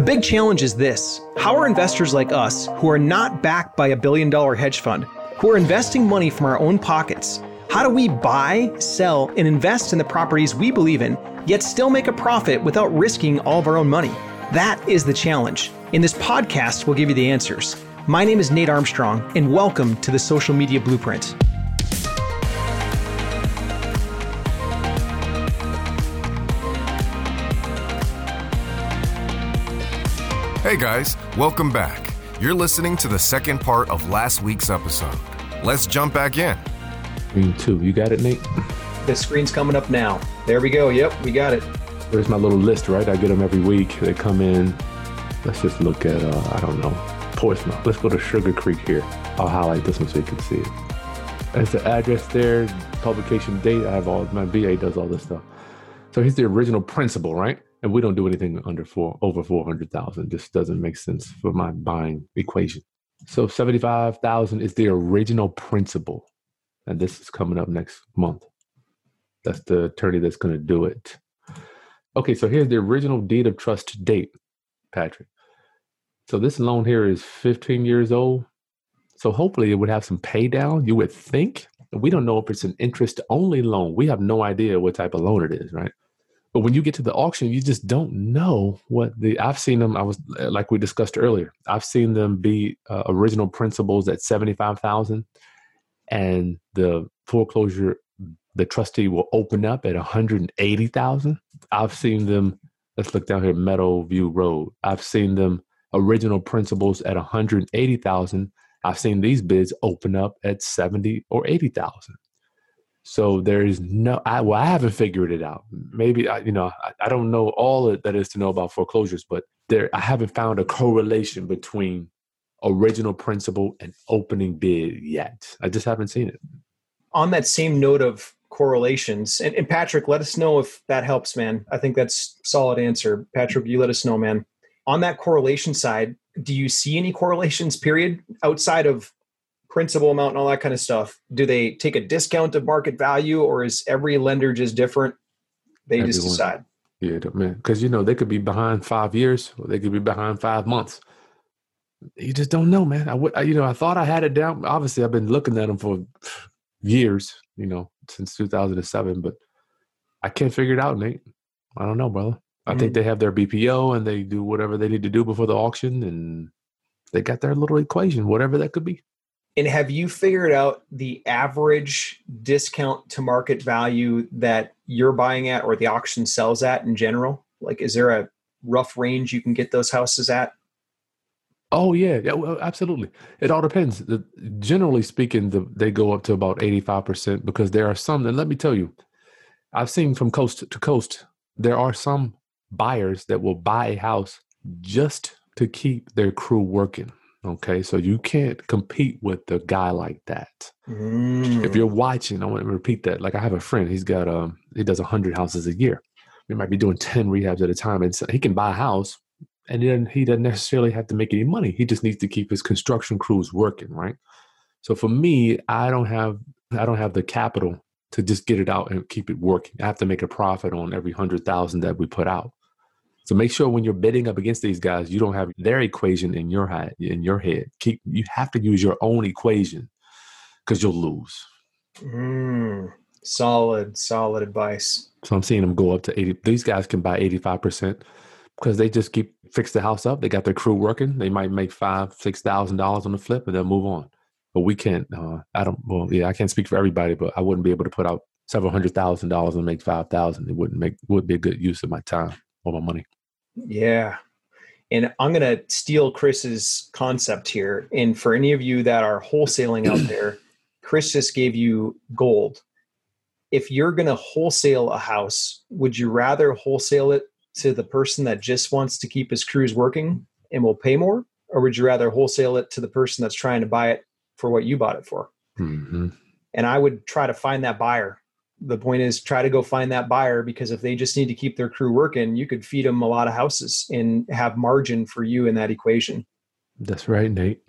The big challenge is this how are investors like us, who are not backed by a billion dollar hedge fund, who are investing money from our own pockets, how do we buy, sell, and invest in the properties we believe in, yet still make a profit without risking all of our own money? That is the challenge. In this podcast, we'll give you the answers. My name is Nate Armstrong, and welcome to the Social Media Blueprint. Hey guys, welcome back. You're listening to the second part of last week's episode. Let's jump back in. Screen two. You got it, Nate? The screen's coming up now. There we go. Yep, we got it. There's my little list, right? I get them every week. They come in. Let's just look at, uh, I don't know, Portsmouth. Let's go to Sugar Creek here. I'll highlight this one so you can see it. That's the address there, publication date. I have all, my VA does all this stuff. So here's the original principal, right? And we don't do anything under four over 400,000 just doesn't make sense for my buying equation. So 75,000 is the original principal. And this is coming up next month. That's the attorney that's going to do it. Okay so here's the original deed of trust date patrick. So this loan here is 15 years old. So hopefully it would have some pay down you would think. We don't know if it's an interest only loan. We have no idea what type of loan it is right but when you get to the auction, you just don't know what the. I've seen them. I was like we discussed earlier. I've seen them be uh, original principals at seventy five thousand, and the foreclosure, the trustee will open up at one hundred eighty thousand. I've seen them. Let's look down here, Meadowview Road. I've seen them original principals at one hundred eighty thousand. I've seen these bids open up at seventy or eighty thousand. So there's no, I, well, I haven't figured it out. Maybe I, you know, I, I don't know all that is to know about foreclosures, but there, I haven't found a correlation between original principal and opening bid yet. I just haven't seen it. On that same note of correlations, and, and Patrick, let us know if that helps, man. I think that's solid answer. Patrick, you let us know, man. On that correlation side, do you see any correlations? Period outside of principal amount and all that kind of stuff, do they take a discount of market value or is every lender just different? They Everyone. just decide. Yeah, man. Because you know they could be behind five years, or they could be behind five months. You just don't know, man. I would, you know, I thought I had it down. Obviously, I've been looking at them for years, you know, since 2007, but I can't figure it out, Nate. I don't know, brother. I mm-hmm. think they have their BPO and they do whatever they need to do before the auction, and they got their little equation, whatever that could be. And have you figured out the average discount to market value that you're buying at or the auction sells at in general? Like, is there a rough range you can get those houses at? Oh yeah, yeah, well, absolutely. It all depends. The, generally speaking, the, they go up to about eighty-five percent because there are some. And let me tell you, I've seen from coast to coast, there are some buyers that will buy a house just to keep their crew working. Okay, so you can't compete with a guy like that. Mm. If you're watching, I want to repeat that. Like I have a friend, he's got um, he does hundred houses a year. He might be doing ten rehabs at a time, and so he can buy a house, and then he doesn't necessarily have to make any money. He just needs to keep his construction crews working, right? So for me, I don't have I don't have the capital to just get it out and keep it working. I have to make a profit on every hundred thousand that we put out. So make sure when you're bidding up against these guys, you don't have their equation in your head. In your head, keep you have to use your own equation because you'll lose. Mm, solid, solid advice. So I'm seeing them go up to eighty. These guys can buy eighty five percent because they just keep fix the house up. They got their crew working. They might make five, six thousand dollars on the flip, and they'll move on. But we can't. Uh, I don't. Well, yeah, I can't speak for everybody, but I wouldn't be able to put out several hundred thousand dollars and make five thousand. It wouldn't make would be a good use of my time or my money. Yeah. And I'm going to steal Chris's concept here. And for any of you that are wholesaling out there, Chris just gave you gold. If you're going to wholesale a house, would you rather wholesale it to the person that just wants to keep his crews working and will pay more? Or would you rather wholesale it to the person that's trying to buy it for what you bought it for? Mm-hmm. And I would try to find that buyer the point is try to go find that buyer because if they just need to keep their crew working, you could feed them a lot of houses and have margin for you in that equation. That's right, Nate.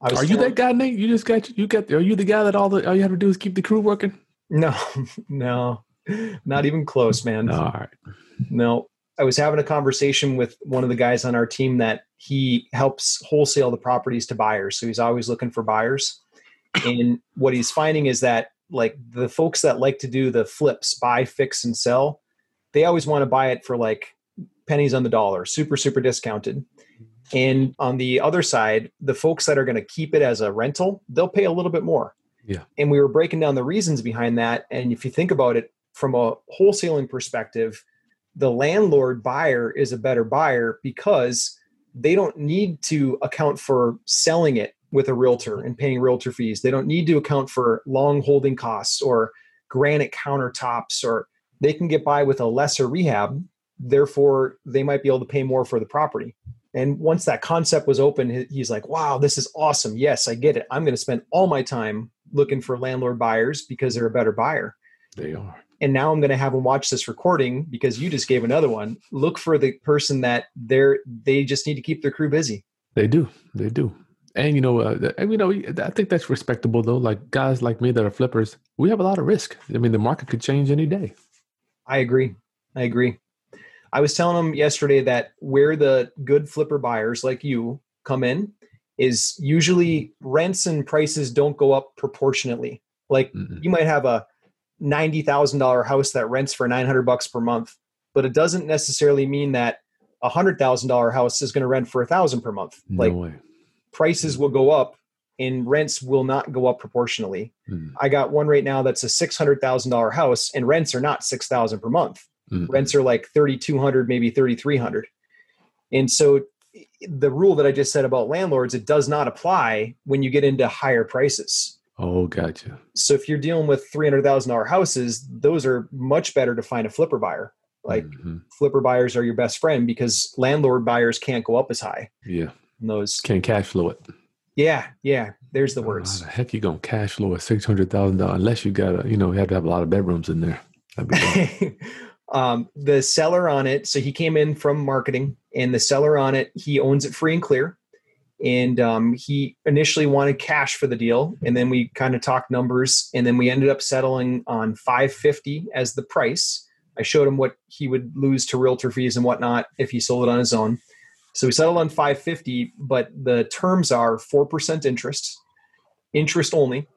Are you that guy, Nate? You just got you got. Are you the guy that all the all you have to do is keep the crew working? No, no, not even close, man. All right. No, I was having a conversation with one of the guys on our team that he helps wholesale the properties to buyers. So he's always looking for buyers. And what he's finding is that like the folks that like to do the flips, buy, fix, and sell, they always want to buy it for like pennies on the dollar, super, super discounted. And on the other side, the folks that are going to keep it as a rental, they'll pay a little bit more. Yeah. And we were breaking down the reasons behind that. And if you think about it from a wholesaling perspective, the landlord buyer is a better buyer because they don't need to account for selling it with a realtor and paying realtor fees. They don't need to account for long holding costs or granite countertops, or they can get by with a lesser rehab. Therefore, they might be able to pay more for the property. And once that concept was open, he's like, wow, this is awesome. Yes, I get it. I'm going to spend all my time looking for landlord buyers because they're a better buyer. They are. And now I'm going to have them watch this recording because you just gave another one. Look for the person that they're they just need to keep their crew busy. They do. They do. And you know, uh, and, you know, I think that's respectable though. Like guys like me that are flippers, we have a lot of risk. I mean, the market could change any day. I agree. I agree. I was telling them yesterday that where the good flipper buyers like you come in is usually rents and prices don't go up proportionately. Like mm-hmm. you might have a ninety thousand dollar house that rents for nine hundred bucks per month, but it doesn't necessarily mean that a hundred thousand dollar house is going to rent for a thousand per month. No like way. Prices will go up and rents will not go up proportionally. Mm-hmm. I got one right now that's a six hundred thousand dollar house and rents are not six thousand per month. Mm-hmm. Rents are like thirty two hundred, maybe thirty three hundred. And so the rule that I just said about landlords, it does not apply when you get into higher prices. Oh, gotcha. So if you're dealing with three hundred thousand dollar houses, those are much better to find a flipper buyer. Like Mhm. flipper buyers are your best friend because landlord buyers can't go up as high. yeah, those, can't cash flow it. yeah, yeah. There's the How words. the heck you gonna cash flow a six hundred thousand dollars unless you got a you know, you have to have a lot of bedrooms in there. That'd be um, the seller on it, so he came in from marketing, and the seller on it, he owns it free and clear. And um, he initially wanted cash for the deal, and then we kind of talked numbers, and then we ended up settling on 550 as the price. I showed him what he would lose to realtor fees and whatnot if he sold it on his own. So we settled on 550, but the terms are 4% interest, interest only,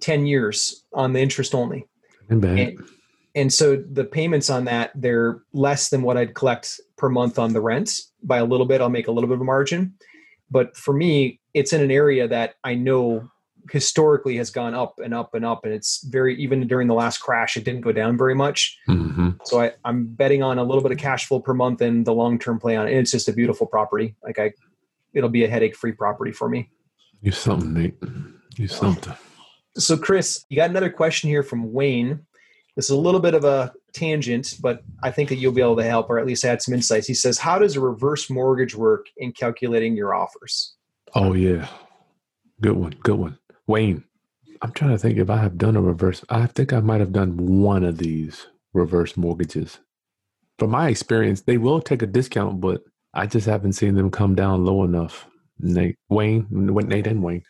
10 years on the interest only. Bad. And, and so the payments on that, they're less than what I'd collect per month on the rent. By a little bit, I'll make a little bit of a margin. But for me, it's in an area that I know historically has gone up and up and up. And it's very, even during the last crash, it didn't go down very much. hmm So I, I'm betting on a little bit of cash flow per month and the long term play on it. And it's just a beautiful property. Like I, it'll be a headache free property for me. You something, Nate. You something. So, Chris, you got another question here from Wayne. This is a little bit of a tangent, but I think that you'll be able to help or at least add some insights. He says, How does a reverse mortgage work in calculating your offers? Oh yeah, good one, good one. Wayne, I'm trying to think if I have done a reverse. I think I might have done one of these reverse mortgages. From my experience, they will take a discount, but I just haven't seen them come down low enough. Nate, Wayne, Nate and Wayne.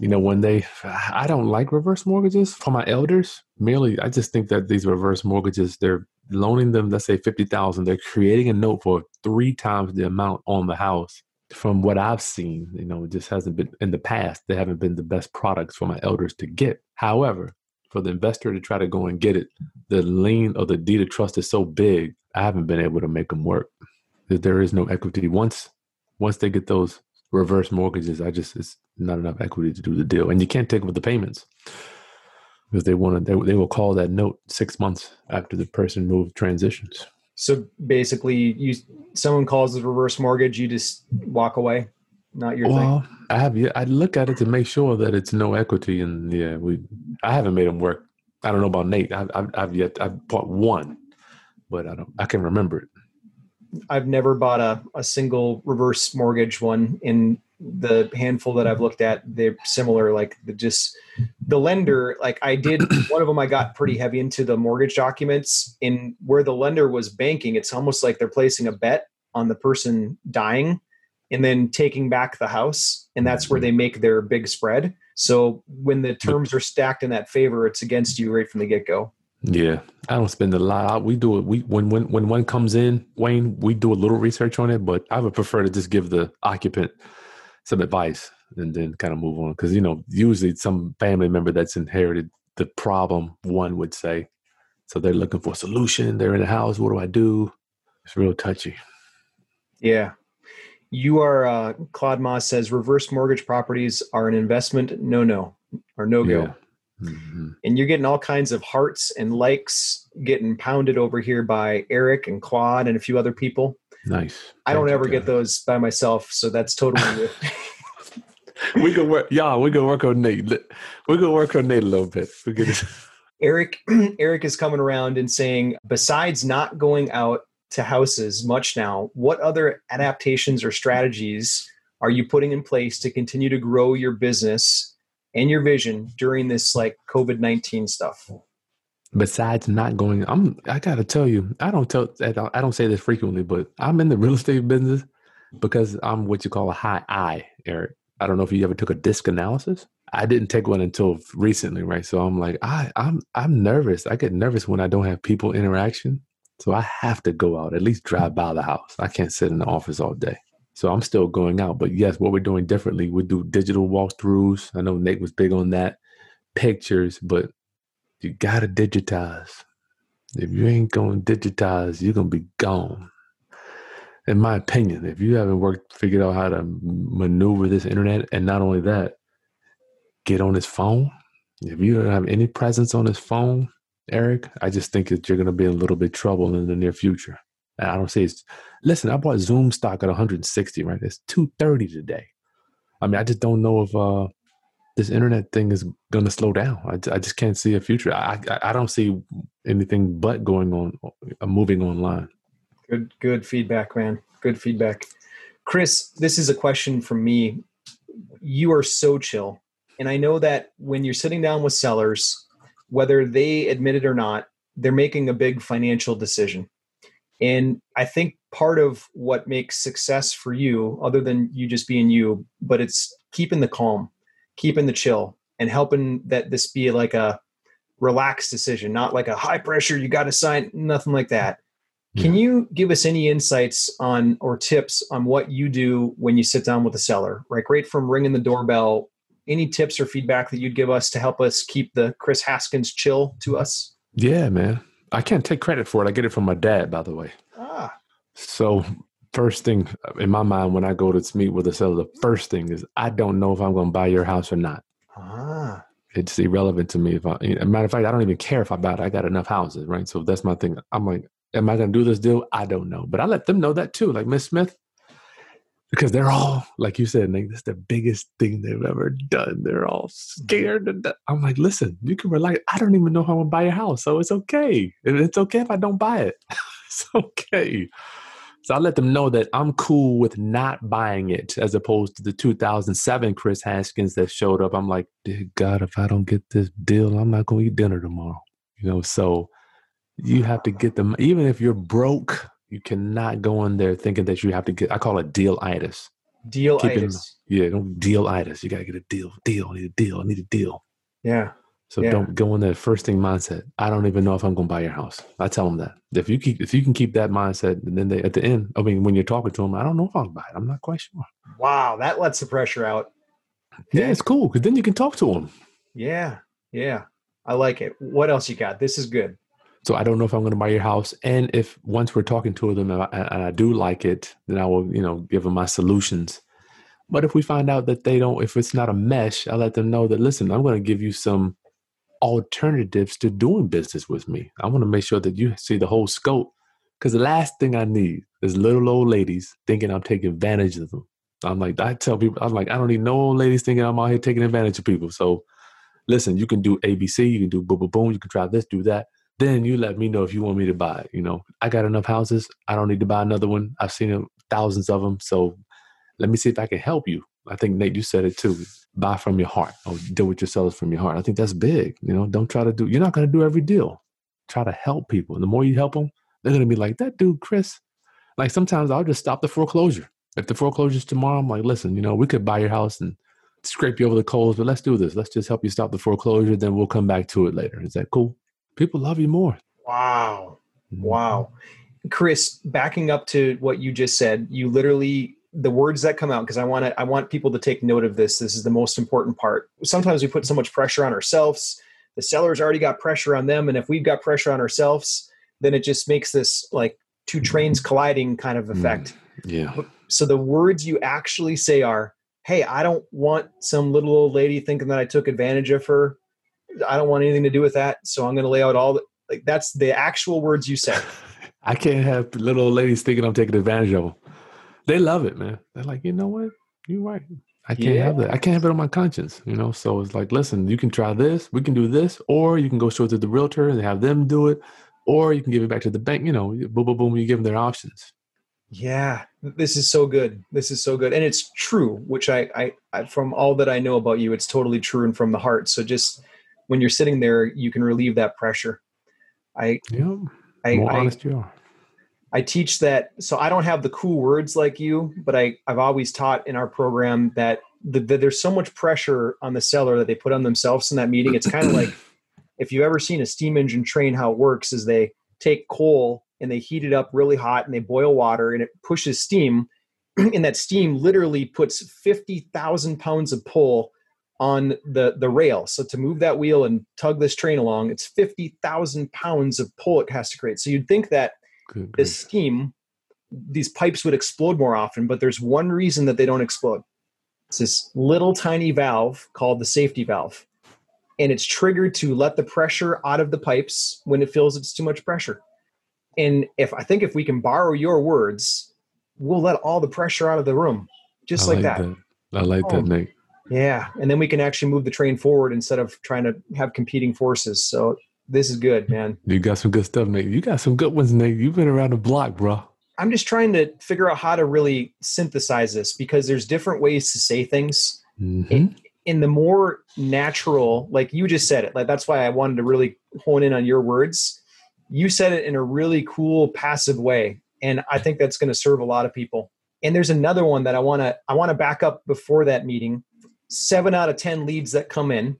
You know, when they, I don't like reverse mortgages for my elders. Merely, I just think that these reverse mortgages, they're loaning them, let's say fifty thousand. They're creating a note for three times the amount on the house from what I've seen, you know, it just hasn't been in the past. They haven't been the best products for my elders to get. However, for the investor to try to go and get it, the lien or the deed of trust is so big. I haven't been able to make them work. There- is no equity once once they get those reverse mortgages. I just it's not enough equity to do the deal, and you can't take it with the payments because they want to. They, they will call that note six months after the person moved transitions. So basically, you someone calls a reverse mortgage, you just walk away. Not your thing. Well, I have. I look at it to make sure that it's no equity, and yeah, we. I haven't made them work. I don't know about Nate. I've, I've, I've yet. I've bought one, but I don't. I can remember it. I've never bought a, a single reverse mortgage one in the handful that I've looked at. They're similar, like the just the lender, like I did one of them, I got pretty heavy into the mortgage documents in where the lender was banking. It's almost like they're placing a bet on the person dying and then taking back the house. And that's where they make their big spread. So when the terms are stacked in that favor, it's against you right from the get go. Yeah, I don't spend a lot. We do it. We when when when one comes in, Wayne, we do a little research on it, but I would prefer to just give the occupant some advice and then kind of move on because you know usually some family member that's inherited the problem. One would say, so they're looking for a solution. They're in the house. What do I do? It's real touchy. Yeah, you are. Uh, Claude Moss says reverse mortgage properties are an investment. No, no, or no go. Yeah. Mm-hmm. and you're getting all kinds of hearts and likes getting pounded over here by Eric and Claude and a few other people. Nice. I don't Thank ever get those by myself, so that's totally we can work. Yeah, we can work on Nate. We can work on Nate a little bit. We can. Eric. Eric is coming around and saying, besides not going out to houses much now, what other adaptations or strategies are you putting in place to continue to grow your business and your vision during this like COVID nineteen stuff? Besides not going, I'm. I gotta tell you, I don't tell. I don't, say this frequently, but I'm in the real estate business because I'm what you call a high I, Eric. I don't know if you ever took a disc analysis. I didn't take one until recently, right? So I'm like, I, I'm, I'm nervous. I get nervous when I don't have people interaction. So I have to go out, at least drive by the house. I can't sit in the office all day. So I'm still going out. But yes, what we're doing differently, we do digital walkthroughs. I know Nate was big on that. Pictures, but you gotta digitize. If you ain't gonna digitize, you're gonna be gone. In my opinion, if you haven't worked, figured out how to maneuver this internet, and not only that, get on his phone. If you don't have any presence on his phone, Eric, I just think that you're gonna be in a little bit trouble in the near future. And I don't say it's. Listen, I bought Zoom stock at 160. Right, it's 230 today. I mean, I just don't know if uh, this internet thing is going to slow down. I, I just can't see a future. I, I I don't see anything but going on, uh, moving online. Good, good feedback, man. Good feedback. Chris, this is a question from me. You are so chill. And I know that when you're sitting down with sellers, whether they admit it or not, they're making a big financial decision. And I think part of what makes success for you, other than you just being you, but it's keeping the calm, keeping the chill, and helping that this be like a relaxed decision, not like a high pressure, you got to sign, nothing like that. Can you give us any insights on or tips on what you do when you sit down with a seller? Right from ringing the doorbell, any tips or feedback that you'd give us to help us keep the Chris Haskins chill to us? Yeah, man. I can't take credit for it. I get it from my dad, by the way. Ah, So first thing in my mind when I go to meet with a seller, the first thing is I don't know if I'm going to buy your house or not. ah, It's irrelevant to me. If I, a matter of fact, I don't even care if I buy it. I got enough houses, right? So that's my thing. I'm like, am I going to do this deal? I don't know, but I let them know that too. Like Miss Smith, because they're all like you said, Nick. This is the biggest thing they've ever done. They're all scared. I'm like, listen, you can relax. I don't even know how I'm gonna buy a house, so it's okay. It's okay if I don't buy it. it's okay. So I let them know that I'm cool with not buying it, as opposed to the 2007 Chris Haskins that showed up. I'm like, dear God, if I don't get this deal, I'm not gonna eat dinner tomorrow. You know, so you have to get them. Even if you're broke, you cannot go in there thinking that you have to get. I call it deal itis. deal Keep it in- itis. Yeah, don't deal itis. You gotta get a deal. Deal. I need a deal. I need a deal. Yeah. So Yeah. don't go in that first thing mindset. I don't even know if I'm going to buy your house. I tell them that. If you keep, if you can keep that mindset, and then they at the end, I mean, when you're talking to them, I don't know if I'll buy it. I'm not quite sure. Wow, that lets the pressure out. Yeah, it's cool because then you can talk to them. Yeah. Yeah. I like it. What else you got? This is good. So I don't know if I'm going to buy your house, and if once we're talking to them and I, and I do like it, then I will, you know, give them my solutions. But if we find out that they don't, if it's not a mesh, I let them know that listen, I'm going to give you some alternatives to doing business with me. I want to make sure that you see the whole scope. Because the last thing I need is little old ladies thinking I'm taking advantage of them. I'm like, I tell people, I'm like, I don't need no old ladies thinking I'm out here taking advantage of people. So listen, you can do ABC, you can do boom, boom, boom, you can try this, do that. Then you let me know if you want me to buy it. You know, I got enough houses. I don't need to buy another one. I've seen them, thousands of them. So let me see if I can help you. I think Nate, you said it too. Buy from your heart or deal with your sellers from your heart. I think that's big. You know, don't try to do. You're not going to do every deal. Try to help people. And the more you help them, they're going to be like that dude, Chris. Like sometimes I'll just stop the foreclosure. If the foreclosure's tomorrow, I'm like, listen, you know, we could buy your house and scrape you over the coals, but let's do this. Let's just help you stop the foreclosure. Then we'll come back to it later. Is that cool? People love you more. Wow. Mm-hmm. Wow. Chris, backing up to what you just said, you literally the words that come out because I want to I want people to take note of this. This is the most important part. Sometimes we put so much pressure on ourselves. The seller's already got pressure on them and if we've got pressure on ourselves, then it just makes this like two trains colliding kind of effect. Mm, yeah. So the words you actually say are, "Hey, I don't want some little old lady thinking that I took advantage of her. I don't want anything to do with that. So I'm going to lay out all the like that's the actual words you said." I can't have little old ladies thinking I'm taking advantage of them. They love it, man. They're like, you know what? You're right. I can't yeah. have that. I can't have it on my conscience, you know. So it's like, listen, you can try this, we can do this, or you can go straight to the realtor and have them do it, or you can give it back to the bank. You know, boom, boom, boom. You give them their options. Yeah, this is so good. This is so good, and it's true. Which I, I, I, from all that I know about you, it's totally true and from the heart. So just when you're sitting there, you can relieve that pressure. I, yeah, I, more honest I, you are. I teach that. So I don't have the cool words like you, but I, I've always taught in our program that, the, the, there's so much pressure on the seller that they put on themselves in that meeting. It's kind of like if you've ever seen a steam engine train, how it works is they take coal and they heat it up really hot and they boil water and it pushes steam. and that steam literally puts 50,000 pounds of pull on the the rail. So to move that wheel and tug this train along, it's 50,000 pounds of pull it has to create. So you'd think that Good, this steam, these pipes would explode more often, but there's one reason that they don't explode. It's this little tiny valve called the safety valve. And it's triggered to let the pressure out of the pipes when it feels it's too much pressure. And if I think if we can borrow your words, we'll let all the pressure out of the room. Just like, like, that. that. I like oh, that, Nate. Yeah. And then we can actually move the train forward instead of trying to have competing forces. So this is good, man. You got some good stuff, Nate. You got some good ones, Nate. You've been around the block, bro. I'm just trying to figure out how to really synthesize this because there's different ways to say things. Mm-hmm. in the more natural, like you just said it, like that's why I wanted to really hone in on your words. You said it in a really cool, passive way, and I think that's going to serve a lot of people. And there's another one that I want to I want to back up before that meeting. Seven out of ten leads that come in,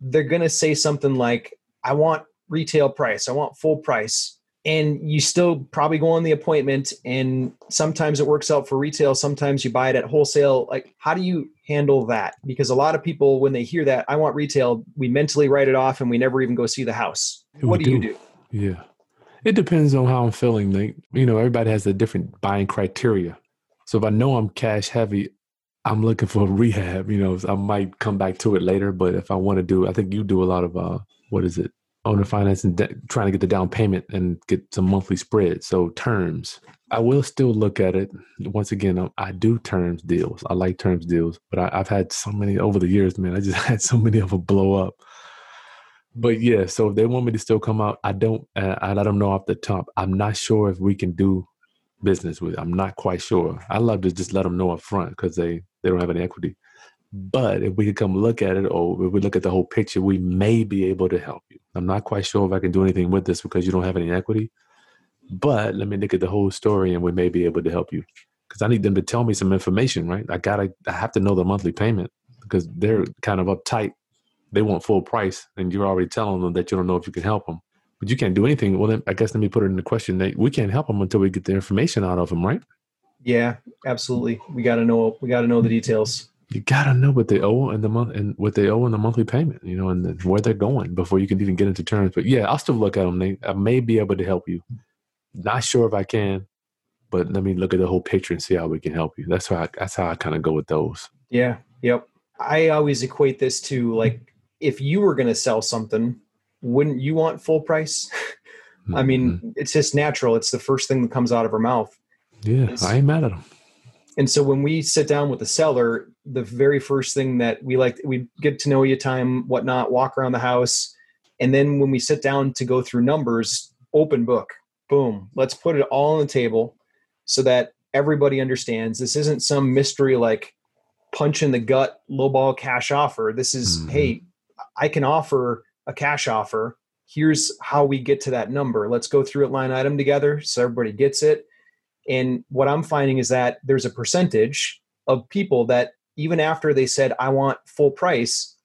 they're going to say something like, I want retail price, I want full price. And you still probably go on the appointment, and sometimes it works out for retail, sometimes you buy it at wholesale. Like, how do you handle that? Because a lot of people, when they hear that, I want retail, we mentally write it off and we never even go see the house. what do, do you do? Yeah. It depends on how I'm feeling. Like, you know, everybody has a different buying criteria. So if I know I'm cash heavy, I'm looking for rehab. You know, I might come back to it later. But if I want to do, I think you do a lot of uh, what is it? Owner finance and de- trying to get the down payment and get some monthly spread. So terms, I will still look at it. Once again, I do terms deals. I like terms deals, but I, have had so many over the years, man. I just had so many of them blow up. But yeah, so if they want me to still come out, I don't. Uh, I let them know off the top. I'm not sure if we can do business with. I'm not quite sure. I love to just let them know up front because they they don't have any equity. But if we could come look at it or if we look at the whole picture, we may be able to help you. I'm not quite sure if I can do anything with this because you don't have any equity. But let me look at the whole story and we may be able to help you. Because I need them to tell me some information, right? I gotta I have to know the monthly payment because they're kind of uptight. They want full price and you're already telling them that you don't know if you can help them. But you can't do anything. Well, then I guess let me put it in the question that we can't help them until we get the information out of them, right? Yeah, absolutely. We got to know. We got to know the details you gotta know what they owe and the month and what they owe in the monthly payment, you know, and where they're going before you can even get into terms. But yeah, I'll still look at them. They, I may be able to help you. Not sure if I can, but let me look at the whole picture and see how we can help you. That's how I, that's how I kind of go with those. Yeah. Yep. I always equate this to like if you were going to sell something, wouldn't you want full price? I mean, mm-hmm. it's just natural. It's the first thing that comes out of her mouth. Yeah, I ain't mad at them. And so when we sit down with the seller, the very first thing that we like, we get to know you time, whatnot, walk around the house. And then when we sit down to go through numbers, open book, boom, let's put it all on the table so that everybody understands this isn't some mystery like punch in the gut lowball cash offer. This is, mm-hmm. hey, I can offer a cash offer. Here's how we get to that number. Let's go through it line item together so everybody gets it and what I'm finding is that there's a percentage of people that even after they said, I want full price,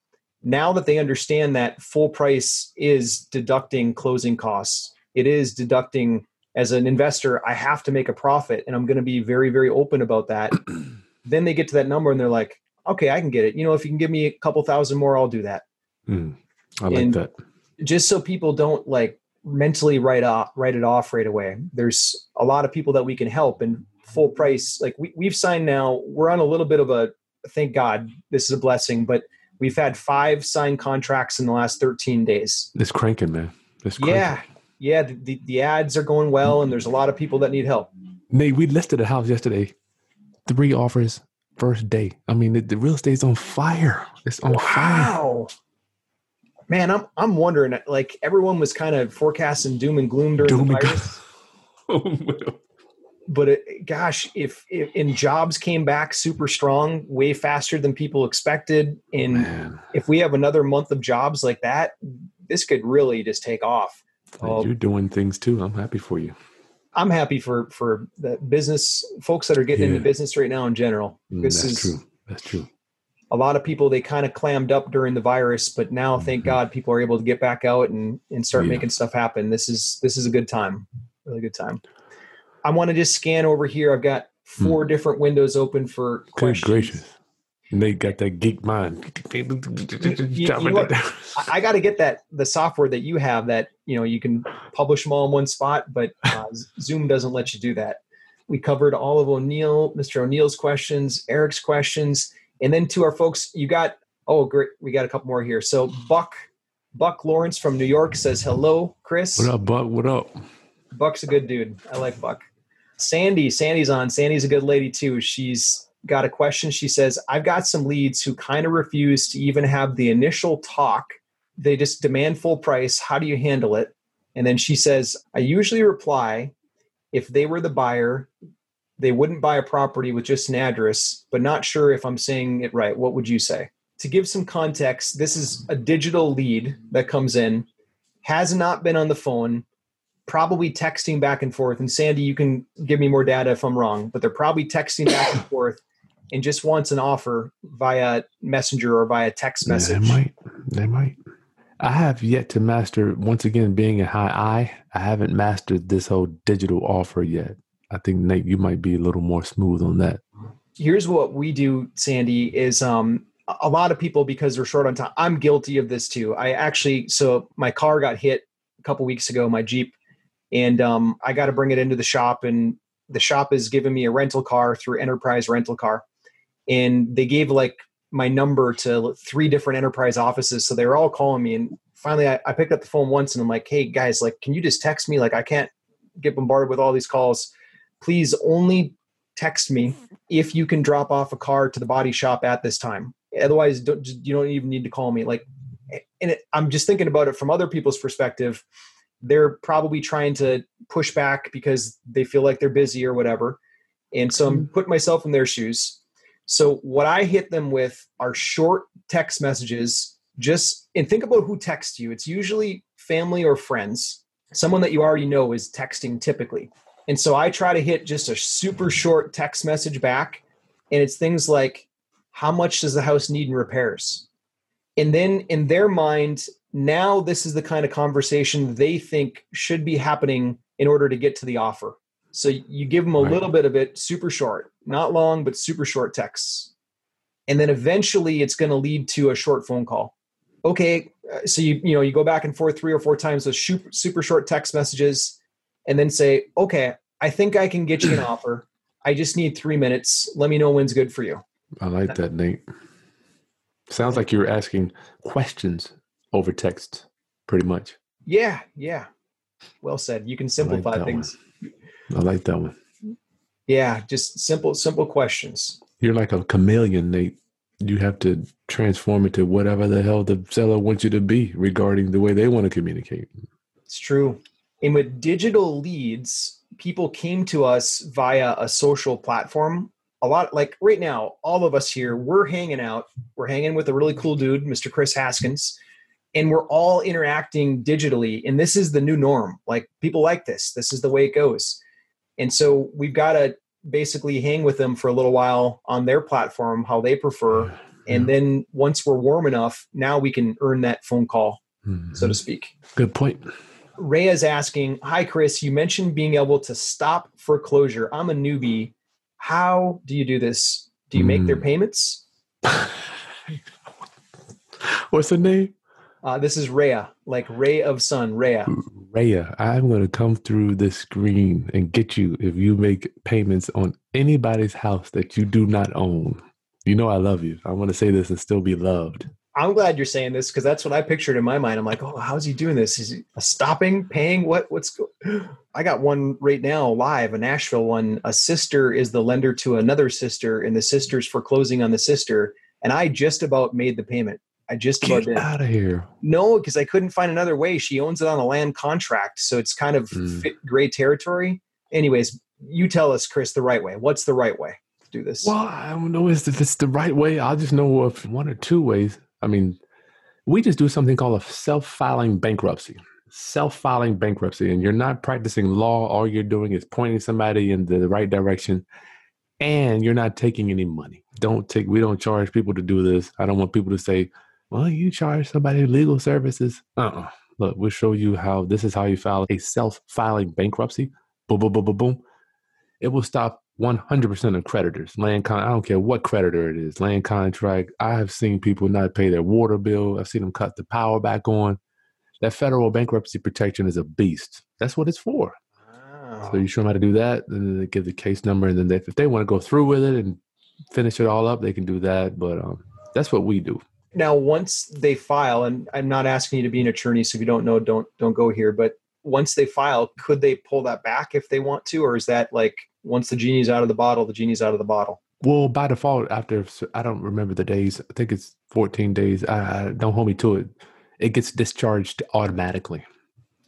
now that they understand that full price is deducting closing costs, it is deducting as an investor, I have to make a profit and I'm going to be very, very open about that. then they get to that number and they're like, okay, I can get it. You know, if you can give me a couple thousand more, I'll do that. Mm, I like And- that. Just so people don't like mentally write off, write it off right away. There's a lot of people that we can help and full price. Like we, we've signed now, we're on a little bit of a, thank God this is a blessing, but we've had five signed contracts in the last 13 days. It's cranking, man. It's cranking. Yeah. Yeah. The, the, the ads are going well and there's a lot of people that need help. Nate, we listed a house yesterday. Three offers first day. I mean, the, the real estate's on fire. It's on fire. Wow. Man, I'm I'm wondering. Like everyone was kind of forecasting doom and gloom during Doom the and virus, oh, but it, gosh, if, if and jobs came back super strong, way faster than people expected, and man, if we have another month of jobs like that, this could really just take off. Oh. you're doing things too. I'm happy for you. I'm happy for for the business folks that are getting Yeah. into business right now in general. Mm, This That's is true. That's true. a lot of people they kind of clammed up during the virus, but now thank Mhm. God people are able to get back out and and start Yeah. making stuff happen. This is this is a good time, really good time. I want to just scan over here. I've got four different windows open for Hmm. Good questions. gracious. Nate got that geek mind. you what? I, I got to get that the software that you have that you know you can publish them all in one spot, but uh, Zoom doesn't let you do that. We covered all of O'Neill, Mr. O'Neill's questions, Eric's questions, and then to our folks, you got oh great, we got a couple more here. So Buck Buck Lawrence from New York says hello, Chris. What up, Buck? What up? Buck's a good dude. I like Buck. Sandy, Sandy's on. Sandy's a good lady too. She's got a question. She says, I've got some leads who kind of refuse to even have the initial talk. They just demand full price. How do you handle it? And then she says, I usually reply if they were the buyer, they wouldn't buy a property with just an address, but not sure if I'm saying it right. What would you say? To give some context, this is a digital lead that comes in, has not been on the phone, probably texting back and forth. And Sandy, you can give me more data if I'm wrong, but they're probably texting back and forth and just wants an offer via messenger or via text Yeah, message. They might. They might. I have yet to master, once again, being a high I, I haven't mastered this whole digital offer yet. I think, Nate, you might be a little more smooth on that. Here's what we do, Sandy, is um a lot of people because they're short on time. I'm guilty of this too. I actually so my car got hit a couple weeks ago, my Jeep, and um I got to bring it into the shop and the shop is giving me a rental car through Enterprise Rental Car. And they gave like my number to three different enterprise offices. So they were all calling me. And finally I, I picked up the phone once and I'm like, hey guys, like, can you just text me? Like I can't get bombarded with all these calls. Please only text me if you can drop off a car to the body shop at this time. Otherwise, don't, you don't even need to call me. Like, and it, I'm just thinking about it from other people's perspective. They're probably trying to push back because they feel like they're busy or whatever. And so I'm mm-hmm. putting myself in their shoes. So what I hit them with are short text messages. Just and think about who texts you. It's usually family or friends. Someone that you already know is texting typically. And so I try to hit just a super short text message back. And it's things like, how much does the house need in repairs? And then in their mind, now this is the kind of conversation they think should be happening in order to get to the offer. So you give them a Right. little bit of it, super short, not long, but super short texts. And then eventually it's going to lead to a short phone call. Okay, uh, so you you know you go back and forth three or four times with super, super short text messages, and then say, okay, I think I can get you an offer. I just need three minutes. Let me know when's good for you. I like that, Nate. Sounds like you're asking questions over text, pretty much. Yeah, yeah. Well said. You can simplify that things. I like that one. Yeah, just simple, simple questions. You're like a chameleon, Nate. You have to transform into whatever the hell the seller wants you to be regarding the way they want to communicate. It's true. And with digital leads, people came to us via a social platform. A lot like right now, all of us here, we're hanging out. We're hanging with a really cool dude, Mr. Chris Haskins, and we're all interacting digitally. And this is the new norm. Like people like this. This is the way it goes. And so we've got to basically hang with them for a little while on their platform, how they prefer. And then once we're warm enough, now we can earn that phone call, so to Mhm. speak. Good point. Ray is asking, Hi, Chris. You mentioned being able to stop foreclosure. I'm a newbie. How do you do this? Do you make their Mm. payments? What's the name? Uh, this is Rhea, like ray of sun, Rhea. Raya, I'm going to come through this screen and get you if you make payments on anybody's house that you do not own. You know I love you. I want to say this and still be loved. I'm glad you're saying this because that's what I pictured in my mind. I'm like, oh, how's he doing this? Is he stopping, paying? What? What's? Go-? I got one right now live, a Nashville one. A sister is the lender to another sister, and the sister's foreclosing on the sister. And I just about made the payment. I just about Get did. out of here. No, because I couldn't find another way. She owns it on a land contract, so it's kind of Mm. fit gray territory. Anyways, you tell us, Chris, the right way. What's the right way to do this? Well, I don't know if it's the right way. I'll just know of one or two ways. I mean, we just do something called a self filing bankruptcy. Self filing bankruptcy, and you're not practicing law. All you're doing is pointing somebody in the right direction, and you're not taking any money. Don't take, we don't charge people to do this. I don't want people to say, well, you charge somebody legal services. Uh uh Look, we'll show you how this is how you file a self filing bankruptcy. Boom, boom, boom, boom, boom. It will stop 100% of creditors. Land con, I don't care what creditor it is. Land contract. I have seen people not pay their water bill. I've seen them cut the power back on. That federal bankruptcy protection is a beast. That's what it's for. Wow. So you show them how to do that, and then they give the case number, and then they, if they want to go through with it and finish it all up, they can do that. But um, that's what we do. Now once they file and i'm not asking you to be an attorney so if you don't know don't don't go here but once they file could they pull that back if they want to or is that like once the genie's out of the bottle the genie's out of the bottle Well, by default, after I don't remember the days. I think it's 14 days. I, I don't hold me to it. It gets discharged automatically.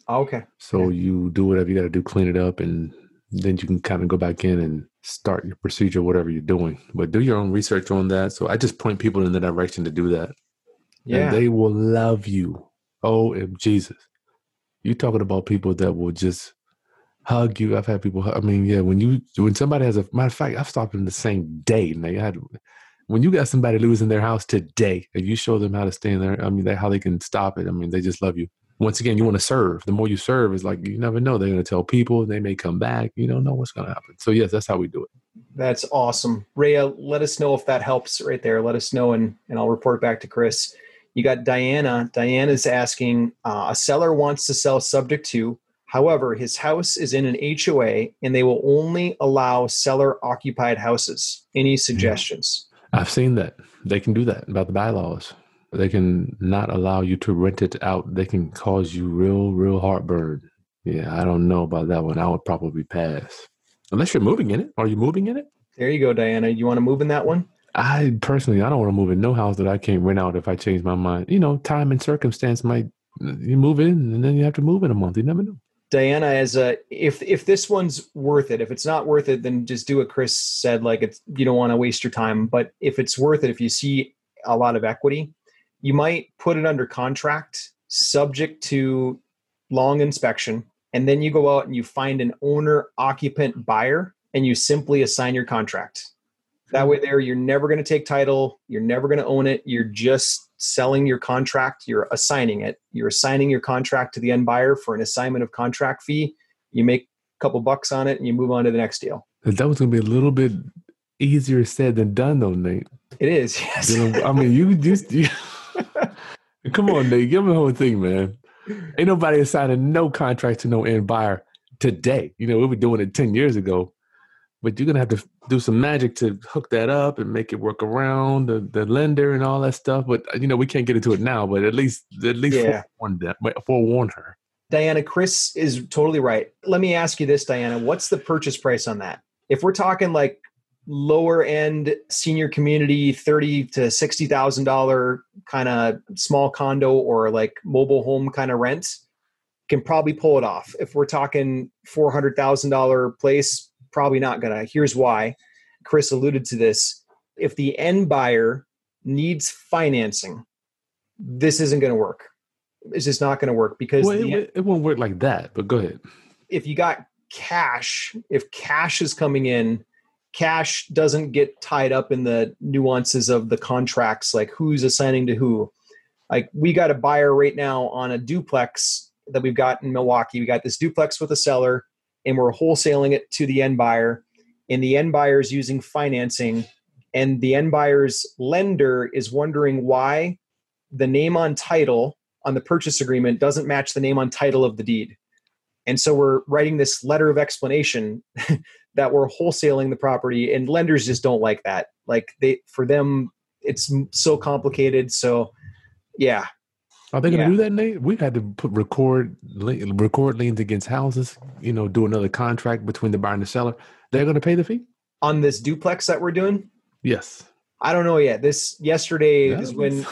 Okay So you do whatever you got to do, clean it up, and then you can kind of go back in and start your procedure, whatever you're doing. But do your own research on that. So I just point people in the direction to do that, yeah and they will love you. Oh, Jesus! You're talking about people that will just hug you? I've had people. hug- I mean, yeah. When you when somebody has a matter of fact, I've stopped them the same day, and they had. When you got somebody losing their house today, and you show them how to stay in there, I mean, they, how they can stop it. I mean, they just love you once again, you want to serve. The more you serve, is like you never know. They're going to tell people. They may come back. You don't know what's going to happen. So yes, that's how we do it. that's awesome rhea let us know if that helps right there let us know and and i'll report back to chris you got diana diana's asking uh, a seller wants to sell subject to however his house is in an hoa and they will only allow seller occupied houses any suggestions I've seen that. They can do that about the bylaws. They can not allow you to rent it out. They can cause you real, real heartburn. Yeah, I don't know about that one. I would probably pass. Unless you're moving in it. Are you moving in it? There you go, Diana. You want to move in that one? I personally, I don't want to move in no house that I can't rent out if I change my mind. You know, time and circumstance might you move in and then you have to move in a month. You never know. Diana, as a if if this one's worth it, if it's not worth it, then just do what Chris said. Like it's you don't want to waste your time. But if it's worth it, if you see a lot of equity, you might put it under contract, subject to long inspection, and then you go out and you find an owner occupant buyer, and you simply assign your contract. That way, there you're never going to take title. You're never going to own it. You're just selling your contract. You're assigning it. You're assigning your contract to the end buyer for an assignment of contract fee. You make a couple bucks on it, and you move on to the next deal. That was gonna be a little bit easier said than done, though, Nate. It is. Yes. I mean, you just you, come on, Nate. Give me the whole thing, man. Ain't nobody assigning no contract to no end buyer today. You know, we were doing it ten years ago, but you're gonna have to do some magic to hook that up and make it work around the, the lender and all that stuff. But uh, you know, we can't get into it now. But at least, at least Yeah. forewarn them, forewarn her. Diana, Chris is totally right. Let me ask you this, Diana. What's the purchase price on that? If we're talking like lower end senior community, thirty to sixty thousand dollar kind of small condo or like mobile home kind of rent, can probably pull it off. If we're talking four hundred thousand dollar place, probably not gonna. Here's why. Chris alluded to this. If the end buyer needs financing, this isn't going to work. It's just not going to work because Well, the- it, it won't work like that. But go ahead. if you got cash, if cash is coming in, cash doesn't get tied up in the nuances of the contracts, like who's assigning to who. Like we got a buyer right now on a duplex that we've got in Milwaukee. We got this duplex with a seller, and we're wholesaling it to the end buyer. And the end buyer is using financing, and the end buyer's lender is wondering why the name on title on the purchase agreement doesn't match the name on title of the deed. And so we're writing this letter of explanation that we're wholesaling the property and lenders just don't like that. Like they for them it's so complicated. So yeah. Are they going to Yeah. do that, Nate? We had to put record record liens against houses. You know, do another contract between the buyer and the seller. They're going to pay the fee. On this duplex that we're doing, Yes. I don't know yet. This yesterday is when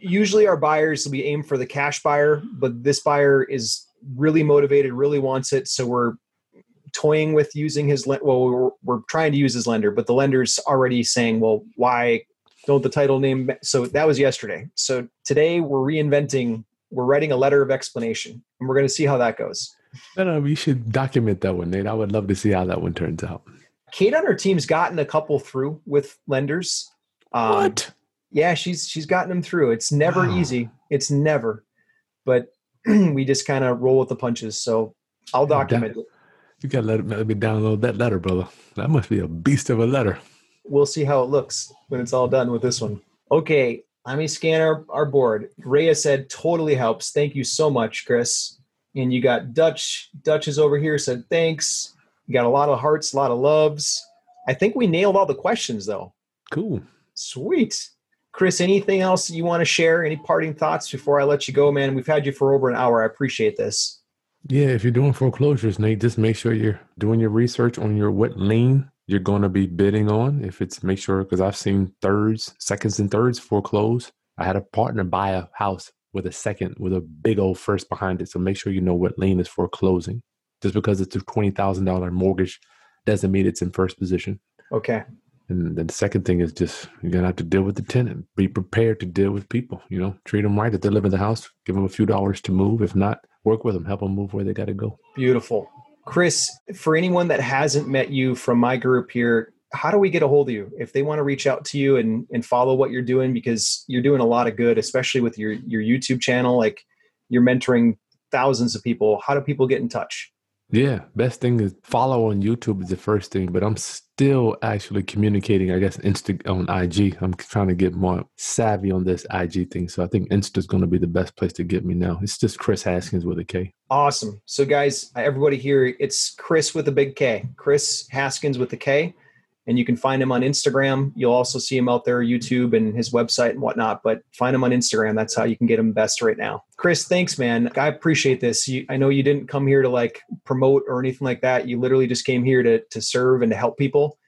usually our buyers we aim for the cash buyer, but this buyer is really motivated, really wants it. So we're toying with using his well, we're, we're trying to use his lender, but the lender's already saying, well, why don't the title name? So that was yesterday. So today we're reinventing. We're writing a letter of explanation, and we're going to see how that goes. No, no, we should document that one, Nate. I would love to see how that one turns out. Kate on her team's gotten a couple through with lenders. Um, yeah she's she's gotten them through it's never Wow. easy it's never but we just kind of roll with the punches so i'll Yeah, that- document it You got to let, let me download that letter, brother. That must be a beast of a letter. we'll see how it looks when it's all done with this one okay let me scan our, our board Rhea said totally helps thank you so much chris and you got dutch dutch is over here said thanks you got a lot of hearts a lot of loves i think we nailed all the questions though Cool. Sweet. Chris, anything else you want to share? Any parting thoughts before I let you go, man? We've had you for over an hour. I appreciate this. Yeah, if you're doing foreclosures, Nate, just make sure you're doing your research on your what lien you're going to be bidding on. If it's make sure, because I've seen thirds, seconds, and thirds foreclose. I had a partner buy a house with a second with a big old first behind it. So make sure you know what lien is foreclosing. Just because it's a twenty thousand dollar mortgage doesn't mean it's in first position. Okay. And then the second thing is just you're gonna have to deal with the tenant. Be prepared to deal with people. You know, treat them right. If they live in the house, give them a few dollars to move. If not, work with them, help them move where they got to go. Beautiful. Chris, for anyone that hasn't met you from my group here, how do we get a hold of you if they want to reach out to you and, and follow what you're doing? Because you're doing a lot of good, especially with your, your YouTube channel. Like you're mentoring thousands of people. How do people get in touch? Yeah, best thing is follow on YouTube is the first thing, but I'm still actually communicating. I guess Insta on IG. I'm trying to get more savvy on this IG thing, so I think Insta's going to be the best place to get me now. It's just Chris Haskins with a K. Awesome. So, guys, everybody here, it's Chris with a big K, Chris Haskins with a K. And you can find him on Instagram. You'll also see him out there, YouTube and his website and whatnot. But find him on Instagram. That's how you can get him best right now. Chris, thanks, man. I appreciate this. You, I know you didn't come here to like promote or anything like that. You literally just came here to to serve and to help people.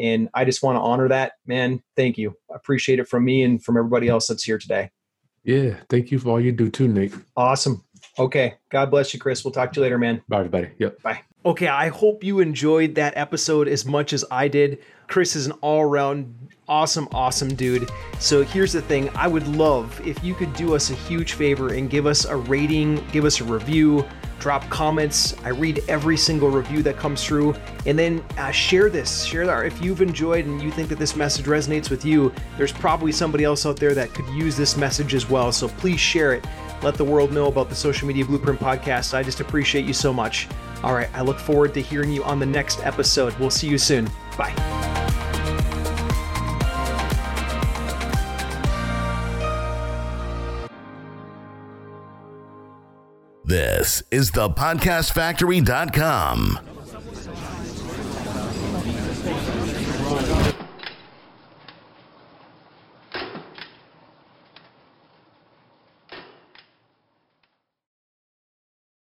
And I just want to honor that, man. Thank you. I appreciate it from me and from everybody else that's here today. Yeah, thank you for all you do too, Nate. Awesome. Okay. God bless you, Chris. We'll talk to you later, man. Bye, everybody. Yep. Bye. Okay, I hope you enjoyed that episode as much as I did. Chris is an all around awesome, awesome dude. So here's the thing I would love if you could do us a huge favor and give us a rating, give us a review, drop comments. I read every single review that comes through. And then uh, share this. Share that. If you've enjoyed and you think that this message resonates with you, there's probably somebody else out there that could use this message as well. So please share it. Let the world know about the Social Media Blueprint podcast. I just appreciate you so much. All right, I look forward to hearing you on the next episode. We'll see you soon. Bye. This is the podcastfactory.com.